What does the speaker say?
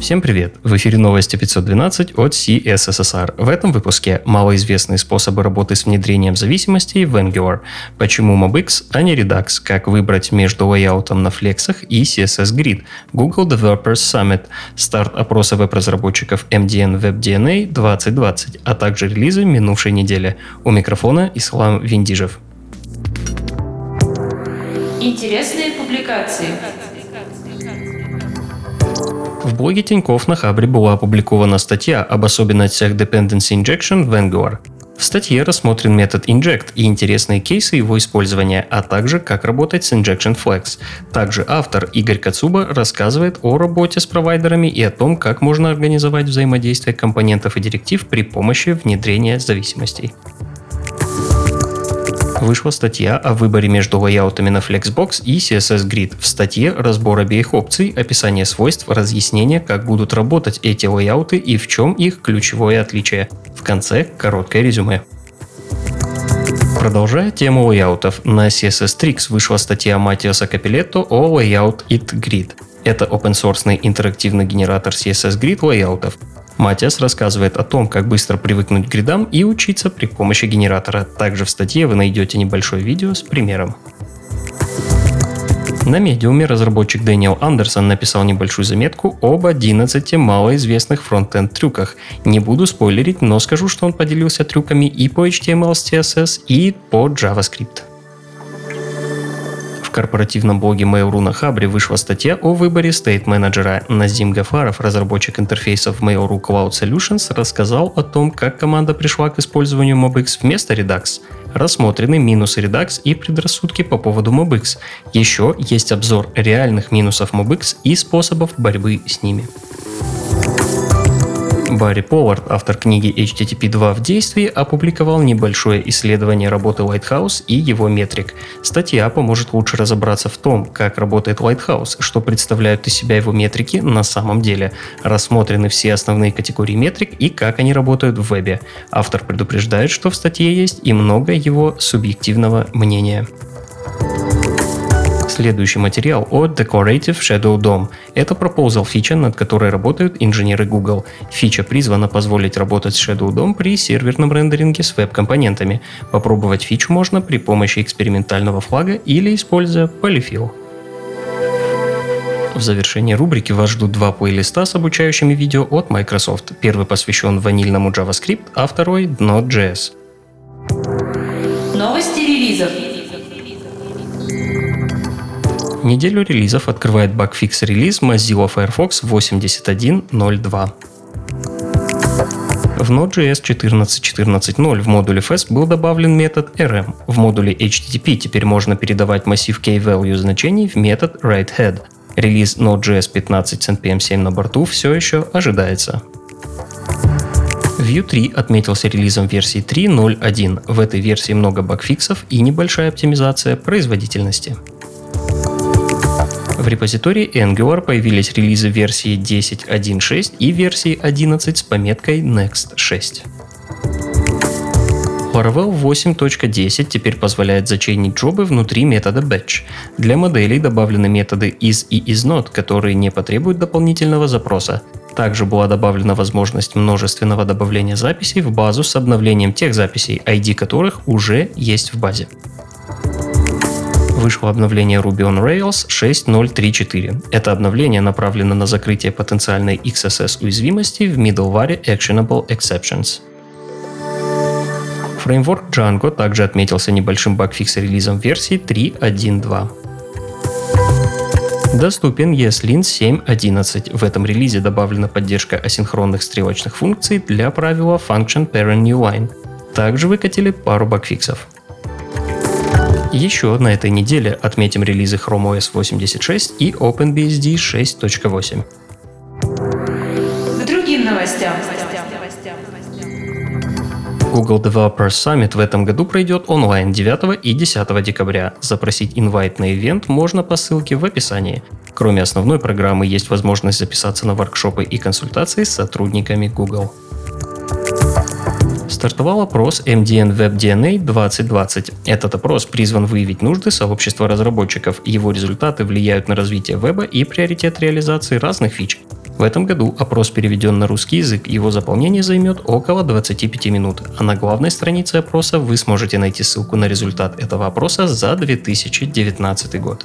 Всем привет! В эфире новости 512 от CSSR. В этом выпуске малоизвестные способы работы с внедрением зависимостей в Angular, почему MobX, а не Redux, как выбрать между лейаутом на флексах и CSS Grid, Google Developers Summit, старт опроса веб-разработчиков MDN WebDNA 2020, а также релизы минувшей недели. У микрофона Ислам Виндижев. Интересные публикации. В блоге Тинькофф на Хабре была опубликована статья об особенностях Dependency Injection в Angular. В статье рассмотрен метод inject и интересные кейсы его использования, а также как работать с injection flags. Также автор Игорь Кацуба рассказывает о работе с провайдерами и о том, как можно организовать взаимодействие компонентов и директив при помощи внедрения зависимостей вышла статья о выборе между лайаутами на Flexbox и CSS Grid. В статье разбор обеих опций, описание свойств, разъяснение, как будут работать эти лайауты и в чем их ключевое отличие. В конце короткое резюме. Продолжая тему лайаутов, на CSS Tricks вышла статья Матиаса Капилетто о Layout It Grid. Это open-source интерактивный генератор CSS Grid лайаутов. Матиас рассказывает о том, как быстро привыкнуть к гридам и учиться при помощи генератора. Также в статье вы найдете небольшое видео с примером. На медиуме разработчик Дэниел Андерсон написал небольшую заметку об 11 малоизвестных фронтенд трюках. Не буду спойлерить, но скажу, что он поделился трюками и по HTML с CSS, и по JavaScript корпоративном блоге Mail.ru на Хабре вышла статья о выборе стейт-менеджера. Назим Гафаров, разработчик интерфейсов Mail.ru Cloud Solutions, рассказал о том, как команда пришла к использованию MobX вместо Redux. Рассмотрены минусы Redux и предрассудки по поводу MobX. Еще есть обзор реальных минусов MobX и способов борьбы с ними. Барри Повард, автор книги HTTP 2 в действии, опубликовал небольшое исследование работы Lighthouse и его метрик. Статья поможет лучше разобраться в том, как работает Lighthouse, что представляют из себя его метрики на самом деле. Рассмотрены все основные категории метрик и как они работают в вебе. Автор предупреждает, что в статье есть и много его субъективного мнения. Следующий материал о Decorative Shadow DOM. Это proposal фича, над которой работают инженеры Google. Фича призвана позволить работать с Shadow DOM при серверном рендеринге с веб-компонентами. Попробовать фичу можно при помощи экспериментального флага или используя Polyfill. В завершении рубрики вас ждут два плейлиста с обучающими видео от Microsoft. Первый посвящен ванильному JavaScript, а второй — Node.js. Новости релизов. Неделю релизов открывает багфикс релиз Mozilla Firefox 81.02. В Node.js 14.14.0 в модуле Fast был добавлен метод rm. В модуле HTTP теперь можно передавать массив key-value значений в метод writehead. Релиз Node.js 15 с NPM 7 на борту все еще ожидается. Vue 3 отметился релизом версии 3.0.1. В этой версии много багфиксов и небольшая оптимизация производительности. В репозитории Angular появились релизы версии 10.1.6 и версии 11 с пометкой Next 6. Laravel 8.10 теперь позволяет зачейнить джобы внутри метода batch. Для моделей добавлены методы is и isNot, которые не потребуют дополнительного запроса. Также была добавлена возможность множественного добавления записей в базу с обновлением тех записей, ID которых уже есть в базе вышло обновление Ruby on Rails 6.0.3.4. Это обновление направлено на закрытие потенциальной XSS уязвимости в middleware Actionable Exceptions. Фреймворк Django также отметился небольшим багфикс-релизом версии 3.1.2. Доступен ESLint 7.11. В этом релизе добавлена поддержка асинхронных стрелочных функций для правила Function Parent New Line. Также выкатили пару багфиксов. Еще на этой неделе отметим релизы Chrome OS 86 и OpenBSD 6.8. К другим новостям. Google Developer Summit в этом году пройдет онлайн 9 и 10 декабря. Запросить инвайт на ивент можно по ссылке в описании. Кроме основной программы, есть возможность записаться на воркшопы и консультации с сотрудниками Google стартовал опрос MDN Web DNA 2020. Этот опрос призван выявить нужды сообщества разработчиков. Его результаты влияют на развитие веба и приоритет реализации разных фич. В этом году опрос переведен на русский язык, его заполнение займет около 25 минут, а на главной странице опроса вы сможете найти ссылку на результат этого опроса за 2019 год.